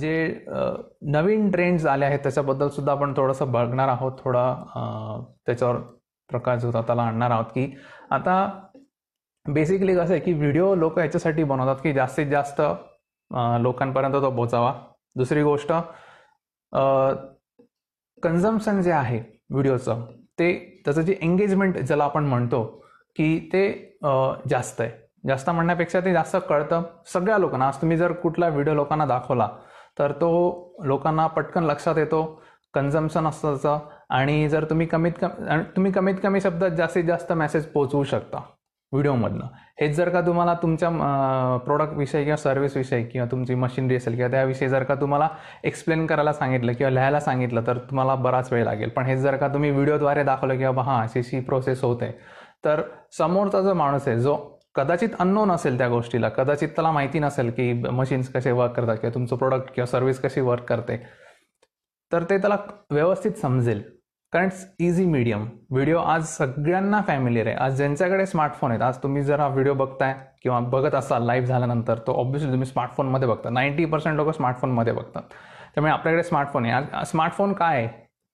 जे नवीन ट्रेंड्स आले आहेत त्याच्याबद्दल सुद्धा आपण थोडंसं बघणार आहोत. थोडा त्याच्यावर प्रकाश होता त्याला आणणार आहोत की आता बेसिकली कसं आहे की व्हिडिओ लोक याच्यासाठी बनवतात की जास्तीत जास्त लोकांपर्यंत तो पोचावा दुसरी गोष्ट कन्झम्पशन जे आहे व्हिडिओचं ते त्याचं जे एंगेजमेंट ज्याला आपण म्हणतो की ते जास्त आहे. जास्त म्हणण्यापेक्षा ते जास्त कळतं. सगळ्या लोकांना आज तुम्ही जर कुठला व्हिडिओ लोकांना दाखवला तर तो लोकांना पटकन लक्षात येतो कन्झम्पन असतं आणि जर तुम्ही कमीत कमी तुम्ही कमीत कमी शब्दात जास्तीत जास्त मेसेज पोचवू शकता व्हिडिओमधनं हेच जर का तुम्हाला तुमच्या प्रोडक्टविषयी किंवा सर्व्हिसविषयी किंवा तुमची मशिनरी असेल किंवा त्याविषयी जर का तुम्हाला एक्सप्लेन करायला सांगितलं किंवा लिहायला सांगितलं तर तुम्हाला बराच वेळ लागेल. पण हेच जर का तुम्ही व्हिडिओद्वारे दाखवलं किंवा हां अशी अशी प्रोसेस होते. तर समोरचा जो माणूस आहे जो कदाचित अननोन असेल त्या गोष्टीला. कदाचित त्याला माहिती नसेल की मशीन्स कसे वर्क करतात किंवा तुमचं प्रोडक्ट किंवा सर्व्हिस कशी वर्क करते. तर ते त्याला व्यवस्थित समजेल. कारण इट्स इझी मीडियम व्हिडिओ आज सगळ्यांना फॅमिलीर आहे आज ज्यांच्याकडे स्मार्टफोन आहेत आज तुम्ही जर हा व्हिडिओ बघताय किंवा बघत असाल लाईव्ह झाल्यानंतर तो ऑब्व्हियसली तुम्ही स्मार्टफोनमध्ये बघता. नाईन्टी पर्सेंट लोक स्मार्टफोनमध्ये बघतात. त्यामुळे आपल्याकडे स्मार्टफोन आहे. आज स्मार्टफोन काय आहे?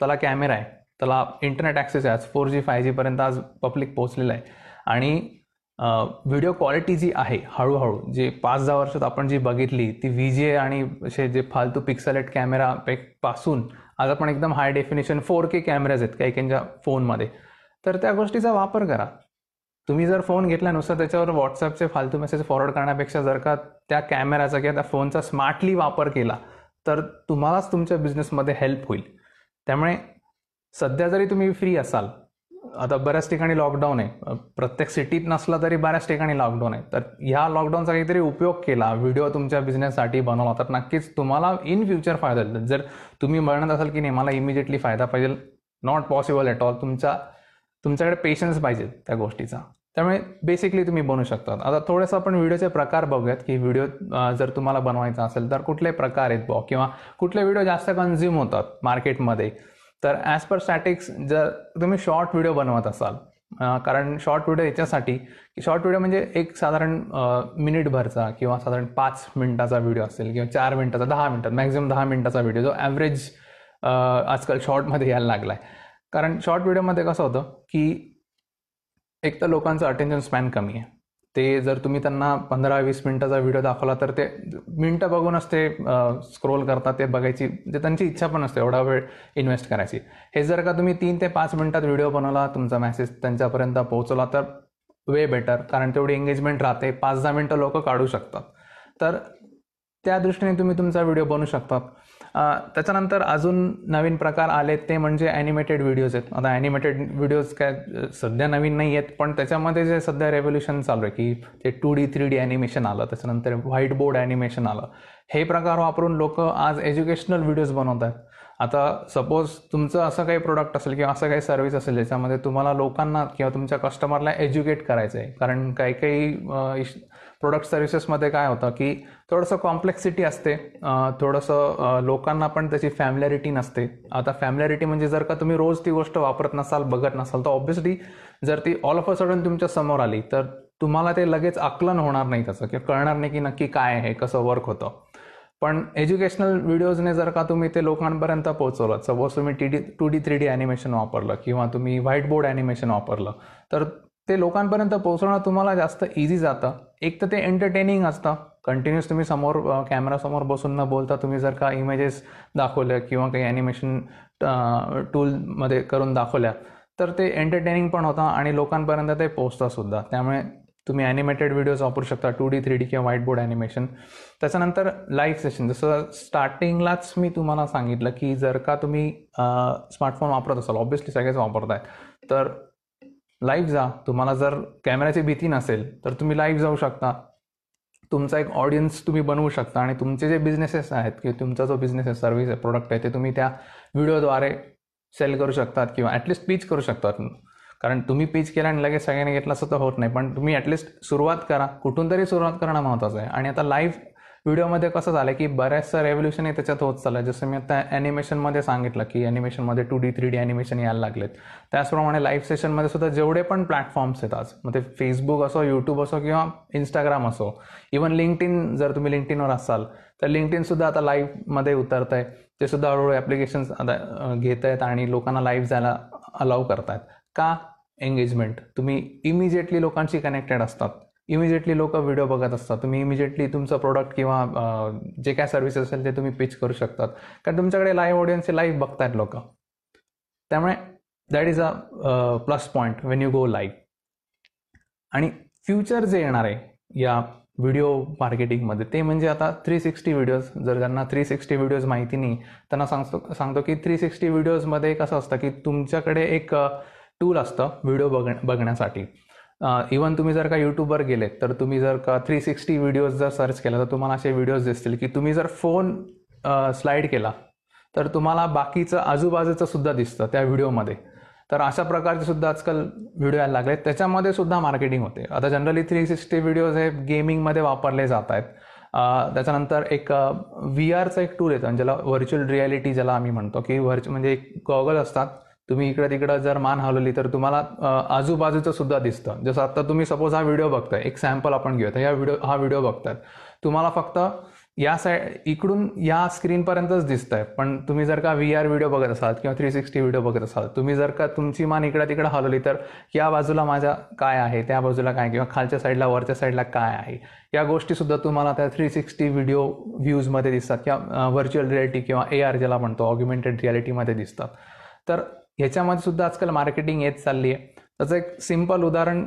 त्याला कॅमेरा आहे. त्याला इंटरनेट ॲक्सेस आहे. आज फोर जी फाय जीपर्यंत आज पब्लिक पोहोचलेलं आहे. आणि व्हिडिओ क्वालिटी जी आहे हळूहळू जे पाच दहा वर्षात आपण जी बघितली ती व्ही जी ए आणि असे जे फालतू पिक्सलेट कॅमेरा पासून आज आपण एकदम high definition four K cameras आहेत काही काहींच्या फोनमध्ये तर त्या गोष्टीचा वापर करा. तुम्ही जर फोन घेतल्यानुसार त्याच्यावर व्हॉट्सअपचे फालतू मेसेज फॉरवर्ड करण्यापेक्षा जर का त्या कॅमेराचा किंवा त्या फोनचा स्मार्टली वापर केला तर तुम्हालाच तुमच्या बिझनेसमध्ये हेल्प होईल. त्यामुळे सध्या जरी तुम्ही फ्री असाल आता बऱ्याच ठिकाणी लॉकडाऊन आहे. प्रत्येक सिटीत नसला तरी बऱ्याच ठिकाणी लॉकडाऊन आहे. तर ह्या लॉकडाऊनचा काहीतरी उपयोग केला व्हिडिओ तुमच्या बिझनेससाठी बनवला. तर नक्कीच तुम्हाला इन फ्युचर फायदा होईल. जर तुम्ही म्हणत असाल की नाही मला इमिजिएटली फायदा पाहिजे नॉट पॉसिबल ॲट ऑल तुमचा तुमच्याकडे पेशन्स पाहिजे त्या गोष्टीचा. त्यामुळे बेसिकली तुम्ही बनवू शकता. आता थोडंसं आपण व्हिडिओचे प्रकार बघूयात की व्हिडिओ जर तुम्हाला बनवायचा असेल तर कुठले प्रकार आहेत बॉ किंवा कुठले व्हिडिओ जास्त कन्झ्युम होतात मार्केटमध्ये तर ॲज पर स्टॅटिक्स जर तुम्ही शॉर्ट व्हिडिओ बनवत असाल कारण शॉर्ट व्हिडिओ याच्यासाठी की शॉर्ट व्हिडिओ म्हणजे एक साधारण मिनिटभरचा किंवा साधारण पाच मिनिटाचा व्हिडिओ असेल किंवा चार मिनिटाचा दहा मिनटात मॅक्झिमम दहा मिनिटाचा व्हिडिओ जो ॲव्हरेज आजकाल शॉर्टमध्ये यायला लागला आहे कारण शॉर्ट व्हिडिओमध्ये कसं होतं की एक तर लोकांचं अटेन्शन स्पॅन कमी आहे. ते जर तुम्ही त्यांना पंधरा वीस मिनटाचा व्हिडिओ दाखवला तर ते मिनटं बघूनच ते स्क्रोल करतात ते बघायची जे त्यांची इच्छा पण असते एवढा वेळ इन्व्हेस्ट करायची. हे जर का तुम्ही तीन ते पाच मिनटात व्हिडिओ बनवला तुमचा मेसेज त्यांच्यापर्यंत पोहोचवला तर वे बेटर कारण तेवढी एंगेजमेंट राहते. पाच दहा मिनटं लोक काढू शकतात. तर त्या दृष्टीने तुम्ही तुमचा व्हिडिओ बनवू शकतात. त्याच्यानंतर अजून नवीन प्रकार आले ते म्हणजे ॲनिमेटेड व्हिडिओज आहेत. आता ॲनिमेटेड व्हिडिओज काय सध्या नवीन नाही आहेत पण त्याच्यामध्ये जे सध्या रेव्होल्युशन चालू आहे की ते two D three D animation आलं त्याच्यानंतर व्हाईट बोर्ड ॲनिमेशन आलं. हे प्रकार वापरून लोक आज एज्युकेशनल व्हिडिओज बनवत आहेत आता सपोज तुमचं असं काही प्रोडक्ट असेल किंवा असं काही सर्व्हिस असेल ज्याच्यामध्ये तुम्हाला लोकांना किंवा तुमच्या कस्टमरला एज्युकेट करायचं आहे कारण काही काही प्रोडक्ट सर्व्हिसेसमध्ये काय होतं की थोडंसं कॉम्प्लेक्सिटी असते. थोडंसं लोकांना पण त्याची फॅमिलॅरिटी नसते. आता फॅमिलॅरिटी म्हणजे जर का तुम्ही रोज ती गोष्ट वापरत नसाल बघत नसाल तर ऑब्व्हियसली जर ती ऑल ऑफ अ सडन तुमच्यासमोर आली तर तुम्हाला ते लगेच आकलन होणार नाही त्याचं. किंवा कळणार नाही की नक्की काय आहे कसं वर्क होतं. पण एज्युकेशनल व्हिडिओजने जर का तुम्ही ते लोकांपर्यंत पोहोचवलं सपोज तुम्ही T D two D three D animation वापरलं किंवा तुम्ही व्हाईट बोर्ड ॲनिमेशन वापरलं तर ते लोकांपर्यंत पोहोचवणं तुम्हाला जास्त इझी जातं. एक तर ते एंटरटेनिंग असतं. कंटिन्युअस तुम्ही समोर कॅमेरासमोर बसून न बोलता तुम्ही जर का इमेजेस दाखवल्या किंवा काही ॲनिमेशन टूलमध्ये करून दाखवल्या तर ते एंटरटेनिंग पण होतं आणि लोकांपर्यंत ते पोचतं सुद्धा. त्यामुळे तुम्ही ॲनिमेटेड व्हिडिओज वापरू शकता टू डी थ्री डी किंवा व्हाईट बोर्ड ॲनिमेशन त्याच्यानंतर लाईव्ह सेशन जसं स्टार्टिंगलाच मी तुम्हाला सांगितलं की जर का तुम्ही स्मार्टफोन वापरत असाल ऑब्व्हियसली सगळेच वापरत आहेत तर लाईव्ह जा. तुम्हाला जर कॅमेऱ्याची भीती नसेल तर तुम्ही लाईव्ह जाऊ शकता. तुमचा एक ऑडियन्स तुम्ही बनवू शकता आणि तुमचे जे बिझनेसेस आहेत की तुमचा जो बिझनेस आहे सर्व्हिस आहे प्रोडक्ट आहे ते तुम्ही त्या व्हिडिओद्वारे सेल करू शकतात किंवा ॲटलिस्ट पीच करू शकतात. कारण तुम्ही पिच केला आणि लगेच सगळ्यांनी घेतलं असं तर होत नाही. पण तुम्ही ॲटलिस्ट सुरुवात करा. कुठून तरी सुरुवात करणं महत्त्वाचं आहे. आणि आता लाईव्ह व्हिडिओमध्ये कसं झालं की बऱ्याचशा रेव्होल्युशन हे त्याच्यात होत चाललं जसं मी आता ॲनिमेशनमध्ये सांगितलं की ॲनिमेशनमध्ये two D three D animation यायला लागलेत. त्याचप्रमाणे लाईव्ह सेशनमध्ये सुद्धा जेवढे पण प्लॅटफॉर्म्स आहेत आज मग ते फेसबुक असो यूट्यूब असो किंवा इंस्टाग्राम असो इवन लिंक्ड जर तुम्ही लिंक्डइनवर असाल तर लिंक्डइनसुद्धा आता लाईव्हमध्ये उतरत आहे ते सुद्धा हळूहळू ॲप्लिकेशन्स आता घेत आहेत आणि लोकांना लाईव्ह जायला अलाव करतायत. का एंगेजमेंट तुम्ही इमिजिएटली लोकांशी कनेक्टेड असतात. इमिजिएटली लोक व्हिडिओ बघत असतात. तुम्ही इमिजिएटली तुमचं प्रोडक्ट किंवा जे काय सर्व्हिस असेल ते तुम्ही पिच करू शकतात. कारण तुमच्याकडे लाईव्ह ऑडियन्स लाईव्ह बघतायत लोक. त्यामुळे that is a plus point when you go live आणि फ्युचर जे येणार आहे या व्हिडिओ मार्केटिंगमध्ये ते म्हणजे आता थ्री सिक्स्टी व्हिडिओज जर त्यांना थ्री सिक्स्टी व्हिडिओज माहिती नाही त्यांना सांगतो सांगतो की थ्री सिक्स्टी व्हिडिओजमध्ये कसं असतं की तुमच्याकडे एक टूल असतं व्हिडिओ बघ बघण्यासाठी. इवन तुम्ही जर का यूट्यूबवर गेलेत तर तुम्ही जर का थ्री सिक्स्टी व्हिडिओज जर सर्च केला तर तुम्हाला असे व्हिडिओज दिसतील की तुम्ही जर फोन स्लाईड केला तर तुम्हाला बाकीचं आजूबाजूचं सुद्धा दिसतं त्या व्हिडिओमध्ये तर अशा प्रकारचे सुद्धा आजकाल व्हिडिओ यायला लागले. त्याच्यामध्ये सुद्धा मार्केटिंग होते. आता जनरली थ्री सिक्स्टी व्हिडिओज हे गेमिंगमध्ये वापरले जात आहेत. त्याच्यानंतर एक व्ही आरचं एक टूल येतं ज्याला व्हर्च्युअल रियालिटी ज्याला आम्ही म्हणतो की व्हर्च म्हणजे एक गॉगल असतात. तुम्ही इकडे तिकडं जर मान हलवली तर तुम्हाला आजूबाजूचं सुद्धा दिसतं. जसं आता तुम्ही सपोज हा व्हिडिओ बघताय एक सॅम्पल आपण घेऊया तर या व्हिडिओ हा व्हिडिओ बघतात तुम्हाला फक्त या साईड इकडून या स्क्रीनपर्यंतच दिसत आहे पण तुम्ही जर का व्ही आर व्हिडिओ बघत असाल किंवा थ्री सिक्स्टी व्हिडिओ बघत असाल तुम्ही जर का तुमची मान इकडं तिकडं हलवली तर या बाजूला माझ्या काय आहे त्या बाजूला काय किंवा खालच्या साईडला वरच्या साईडला काय आहे? या गोष्टीसुद्धा तुम्हाला त्या थ्री सिक्स्टी व्हिडिओ व्ह्यूजमध्ये दिसतात. किंवा व्हर्च्युअल रियालिटी किंवा ए आर ज्याला म्हणतो ऑग्युमेंटेड रियालिटीमध्ये दिसतात. तर ह्याच्यामध्ये सुद्धा आजकाल मार्केटिंग येत चालली आहे त्याचं एक सिंपल उदाहरण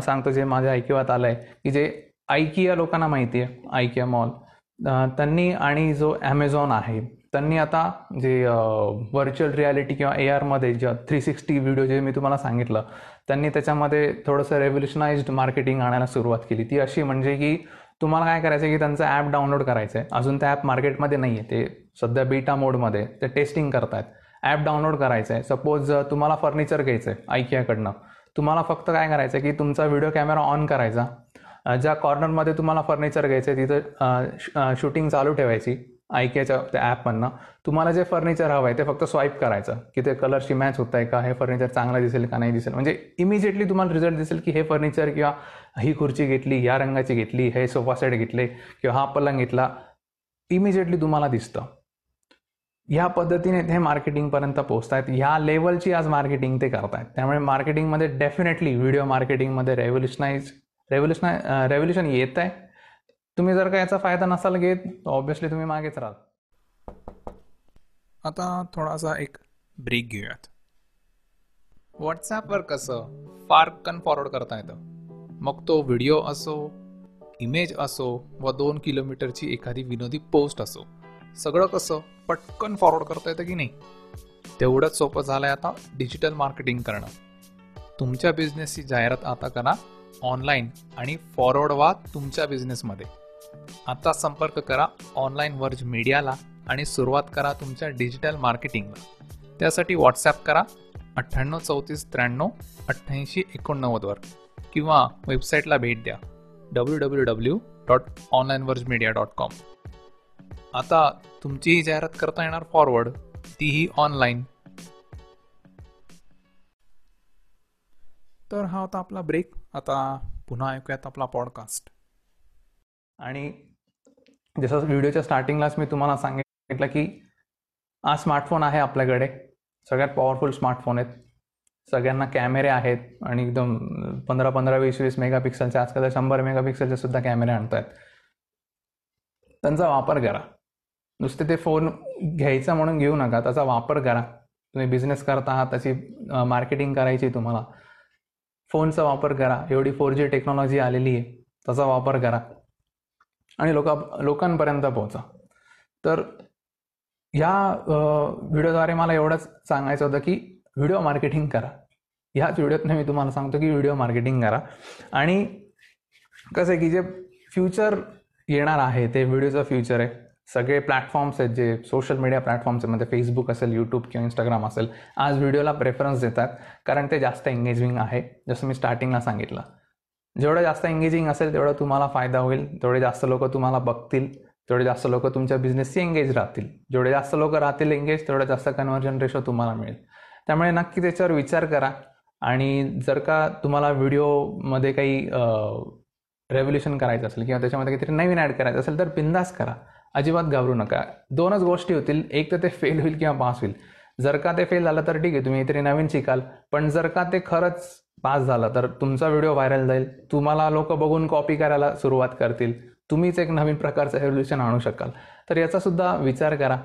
सांगतो जे माझ्या ऐकिवात आलं आहे की जे आयकिया लोकांना माहिती आहे आयकिया मॉल त्यांनी आणि जो ॲमेझॉन आहे त्यांनी आता जे व्हर्च्युअल रियालिटी किंवा ए आरमध्ये जे थ्री सिक्स्टी व्हिडिओ जे मी तुम्हाला सांगितलं त्यांनी त्याच्यामध्ये थोडंसं रेव्होल्युशनाइज्ड मार्केटिंग आणायला सुरुवात केली. ती अशी म्हणजे की तुम्हाला काय करायचं की त्यांचं ॲप डाउनलोड करायचं आहे अजून त्या ॲप मार्केटमध्ये नाही आहे ते सध्या बीटा मोडमध्ये ते टेस्टिंग करतायत. ॲप डाउनलोड करायचं आहे सपोज तुम्हाला फर्निचर घ्यायचं आहे आयकियाकडनं तुम्हाला फक्त काय करायचं आहे की तुमचा व्हिडिओ कॅमेरा ऑन करायचा. ज्या कॉर्नरमध्ये तुम्हाला फर्निचर घ्यायचं आहे तिथं शूटिंग चालू ठेवायची आयकियाच्या त्या ॲपमधनं तुम्हाला जे फर्निचर हवं आहे ते फक्त स्वाईप करायचं की ते कलरशी मॅच होत आहे का हे फर्निचर चांगलं दिसेल का नाही दिसेल. म्हणजे इमिजिएटली तुम्हाला रिझल्ट दिसेल की हे फर्निचर किंवा ही खुर्ची घेतली या रंगाची घेतली हे सोफा सेट घेतले किंवा हा पलंग घेतला इमिजिएटली तुम्हाला दिसतं. ह्या पद्धतीने ते मार्केटिंगपर्यंत पोहोचत आहेत ह्या लेवलची आज मार्केटिंग ते करतायत. त्यामुळे मार्केटिंगमध्ये डेफिनेटली व्हिडिओ मार्केटिंगमध्ये रेव्होल्युशनाइज रेव्होल्युशनाय रेव्होल्युशन येत आहे तुम्ही जर का याचा फायदा नसाल घेत ऑब्विसली तुम्ही मागेच राहाल. आता थोडासा एक ब्रेक घेऊयात. व्हॉट्सॲपवर कसं फार कन फॉरवर्ड करता येतं. मग तो व्हिडिओ असो इमेज असो व दोन किलोमीटरची एखादी विनोदी पोस्ट असो. सगळं कसं पटकन फॉरवर्ड करता येतं की नाही? तेवढंच सोपं झालंय आता डिजिटल मार्केटिंग करणं. तुमच्या बिझनेसची जाहिरात आता करा ऑनलाईन आणि फॉरवर्ड व्हा तुमच्या बिझनेसमध्ये आता संपर्क करा ऑनलाईन वर्ज मीडियाला आणि सुरुवात करा तुमच्या डिजिटल मार्केटिंगला त्यासाठी व्हॉट्सॲप करा अठ्ठ्याण्णव चौतीस त्र्याण्णव अठ्ठ्याऐंशी एकोणनव्वदवर किंवा वेबसाईटला भेट द्या. W W W dot online verge media dot com आता तुमचीही जाहिरात करता येणार फॉरवर्ड तीही ऑनलाईन तर हा होता आपला ब्रेक आता पुन्हा ऐकूयात आपला पॉडकास्ट आणि जसं व्हिडिओच्या स्टार्टिंगलाच मी तुम्हाला सांगितलं की हा स्मार्टफोन आहे आपल्याकडे. सगळ्यात पॉवरफुल स्मार्टफोन आहेत. सगळ्यांना कॅमेरे आहेत आणि एकदम पंधरा पंधरा वीस वीस मेगापिक्सलचे आजकाल शंभर मेगापिक्सलचे सुद्धा कॅमेरे आणत आहेत त्यांचा वापर करा. नुसते ते फोन घ्यायचा म्हणून घेऊ नका. त्याचा वापर करा. तुम्ही बिझनेस करता आहात त्याची मार्केटिंग करायची तुम्हाला. फोनचा वापर करा. एवढी फोर जी टेक्नॉलॉजी आलेली आहे त्याचा वापर करा. आणि लोका लोकांपर्यंत पोहोचा. तर ह्या व्हिडिओद्वारे मला एवढंच सांगायचं होतं की व्हिडिओ मार्केटिंग करा. ह्याच व्हिडिओतनं मी तुम्हाला सांगतो की व्हिडिओ मार्केटिंग करा. आणि कसं आहे की जे फ्युचर येणार आहे ते व्हिडिओचं फ्युचर आहे. सगळे प्लॅटफॉर्म्स आहेत जे सोशल मीडिया प्लॅटफॉर्म्स आहेत म्हणजे फेसबुक असेल यूट्यूब किंवा इंस्टाग्राम असेल आज व्हिडिओला प्रेफरन्स देतात. कारण ते जास्त एंगेजिंग आहे. जसं मी स्टार्टिंगला सांगितलं. जेवढं जास्त एंगेजिंग असेल तेवढं तुम्हाला फायदा होईल. तेवढे जास्त लोक तुम्हाला बघतील तेवढे जास्त लोक तुमच्या बिझनेसशी एंगेज राहतील. जेवढे जास्त लोक राहतील एंगेज तेवढं जास्त कन्व्हर्जन रेशो तुम्हाला मिळेल. त्यामुळे नक्की त्याच्यावर विचार करा. आणि जर का तुम्हाला व्हिडिओमध्ये काही रेव्होल्युशन करायचं असेल किंवा त्याच्यामध्ये काहीतरी नवीन ॲड करायचं असेल तर बिंदास करा. अजिबात घाबरू नका. दोनच गोष्टी होतील. एक तर ते फेल होईल किंवा पास होईल. जर का ते फेल झालं तर ठीक आहे तुम्ही काहीतरी नवीन शिकाल. पण जर का ते खरंच पास झालं तर तुमचा व्हिडिओ व्हायरल जाईल. तुम्हाला लोक बघून कॉपी करायला सुरुवात करतील. तुम्हीच एक नवीन प्रकारचं रेव्होल्युशन आणू शकाल. तर याचासुद्धा विचार करा.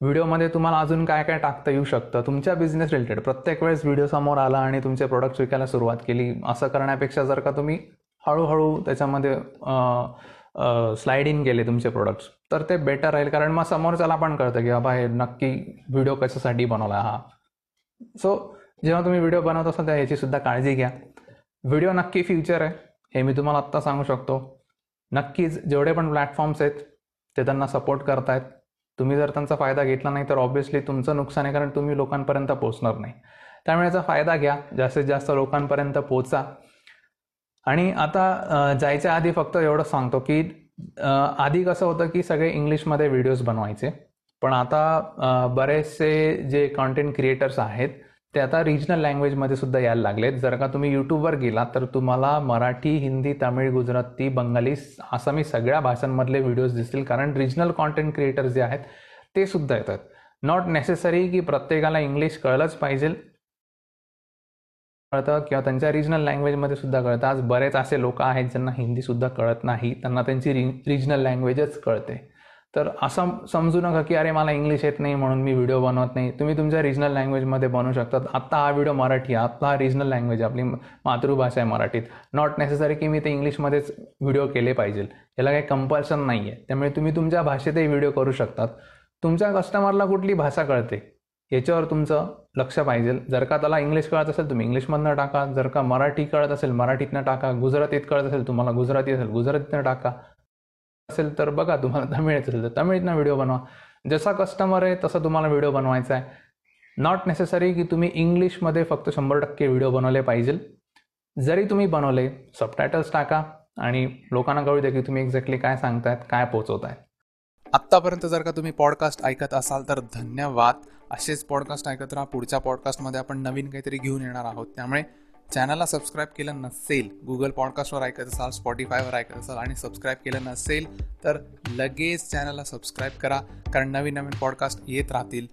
व्हिडिओमध्ये तुम्हाला अजून काय काय टाकता येऊ शकतं? तुमच्या बिझनेस रिलेटेड प्रत्येक वेळेस व्हिडिओ समोर आला आणि तुमचे प्रोडक्ट्स विकायला सुरुवात केली. असं करण्यापेक्षा जर का तुम्ही हळूहळू त्याच्यामध्ये स्लाइड इन केले तुमचे प्रोडक्ट्स तर ते बेटर राहील कारण मग समोरच्याला पण कळतं की बाबा हे नक्की व्हिडिओ कशासाठी बनवला हा? सो जेव्हा तुम्ही व्हिडिओ बनवत असाल तेव्हा याची सुद्धा काळजी घ्या. व्हिडिओ नक्की फ्युचर आहे हे मी तुम्हाला आत्ता सांगू शकतो. नक्कीच जेवढे पण प्लॅटफॉर्म्स आहेत ते त्यांना सपोर्ट करतायत. तुम्ही जर त्यांचा फायदा घेतला नाही तर ऑब्व्हियसली तुमचं नुकसान आहे कारण तुम्ही लोकांपर्यंत पोहोचणार नाही. त्यामुळे याचा फायदा घ्या जास्तीत जास्त लोकांपर्यंत पोचा आणि आता जायच्या आधी फक्त एवढं सांगतो की आधी कसं होतं की सगळे इंग्लिशमध्ये व्हिडिओज बनवायचे. पण आता बरेचसे जे कॉन्टेंट क्रिएटर्स आहेत ते आता रिजनल लँग्वेजमध्ये सुद्धा यायला लागलेत. जर का तुम्ही यूट्यूबवर गेलात तर तुम्हाला मराठी हिंदी तमिळ गुजराती बंगाली आसामी सगळ्या भाषांमधले व्हिडिओज दिसतील. कारण रिजनल कॉन्टेंट क्रिएटर्स जे आहेत ते सुद्धा येतात. नॉट नेसेसरी की प्रत्येकाला इंग्लिश कळलंच पाहिजे. कळतं किंवा त्यांच्या रिजनल लँग्वेजमध्ये सुद्धा कळतं. आज बरेच असे लोक आहेत ज्यांना हिंदीसुद्धा कळत नाही त्यांना त्यांची रि रिजनल लँग्वेजच कळते. तर असं समजू नका की अरे मला इंग्लिश येत नाही म्हणून मी व्हिडिओ बनवत नाही. तुम्ही तुमच्या रिजनल लँग्वेजमध्ये बनवू शकतात. आत्ता हा व्हिडिओ मराठी आहे. आत्ता हा रिजनल लँग्वेज आपली मातृभाषा आहे मराठीत. नॉट नेसेसरी की मी ते इंग्लिशमध्येच व्हिडिओ केले पाहिजे. याला काही कंपल्शन नाही आहे त्यामुळे तुम्ही तुमच्या भाषेतही व्हिडिओ करू शकतात. तुमच्या कस्टमरला कुठली भाषा कळते? याच्यावर तुमचं लक्ष पाहिजे. जर का त्याला इंग्लिश कळत असेल तुम्ही इंग्लिशमधनं टाका. जर का मराठी कळत असेल मराठीतनं टाका. गुजरातीत कळत असेल तुम्हाला गुजराती असेल गुजरातीतनं टाका. असेल तर बघा तुम्हाला तमिळ येत असेल तर तमिळीतनं व्हिडिओ बनवा. जसा कस्टमर आहे तसा तुम्हाला व्हिडिओ बनवायचा आहे. नॉट नेसेसरी की तुम्ही इंग्लिशमध्ये फक्त शंभर टक्के व्हिडिओ बनवले पाहिजे. जरी तुम्ही बनवले सबटायटल्स टाका आणि लोकांना कळू द्या की तुम्ही एक्झॅक्टली काय सांगतायत काय पोहोचवताय आत्तापर्यंत जर का तुम्ही पॉडकास्ट ऐकत असाल तर धन्यवाद. असेच पॉडकास्ट ऐकत राहा पुढच्या पॉडकास्टमध्ये आपण नवीन काहीतरी घेऊन येणार आहोत. त्यामुळे चॅनलला सबस्क्राईब केलं नसेल गुगल पॉडकास्टवर ऐकत असाल स्पॉटीफायवर ऐकत असाल आणि सबस्क्राईब केलं नसेल तर लगेच चॅनलला सबस्क्राईब करा कारण नवीन नवीन पॉडकास्ट येत राहतील.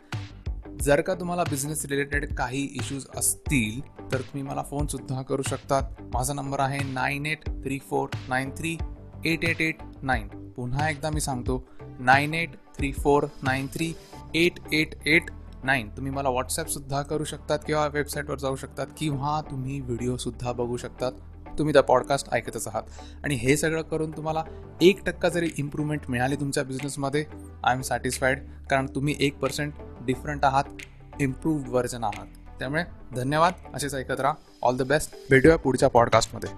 जर का तुम्हाला बिझनेस रिलेटेड काही इश्यूज असतील तर तुम्ही मला फोनसुद्धा करू शकतात. माझा नंबर आहे nine eight three four nine three eight eight eight nine पुन्हा एकदा मी सांगतो nine eight three four nine three eight eight eight nine तुम्ही मला व्हॉट्सॲपसुद्धा करू शकतात किंवा वेबसाईटवर जाऊ शकतात किंवा तुम्ही व्हिडिओसुद्धा बघू शकतात. तुम्ही त्या पॉडकास्ट ऐकतच आहात. आणि हे सगळं करून तुम्हाला एक टक्का जरी इम्प्रूव्हमेंट मिळाली तुमच्या बिझनेसमध्ये आय एम सॅटिस्फाईड कारण तुम्ही एक पर्सेंट डिफरंट आहात इम्प्रूव्ह व्हर्जन आहात. त्यामुळे धन्यवाद. असेच ऐकत राहा. ऑल द बेस्ट भेटूया पुढच्या पॉडकास्टमध्ये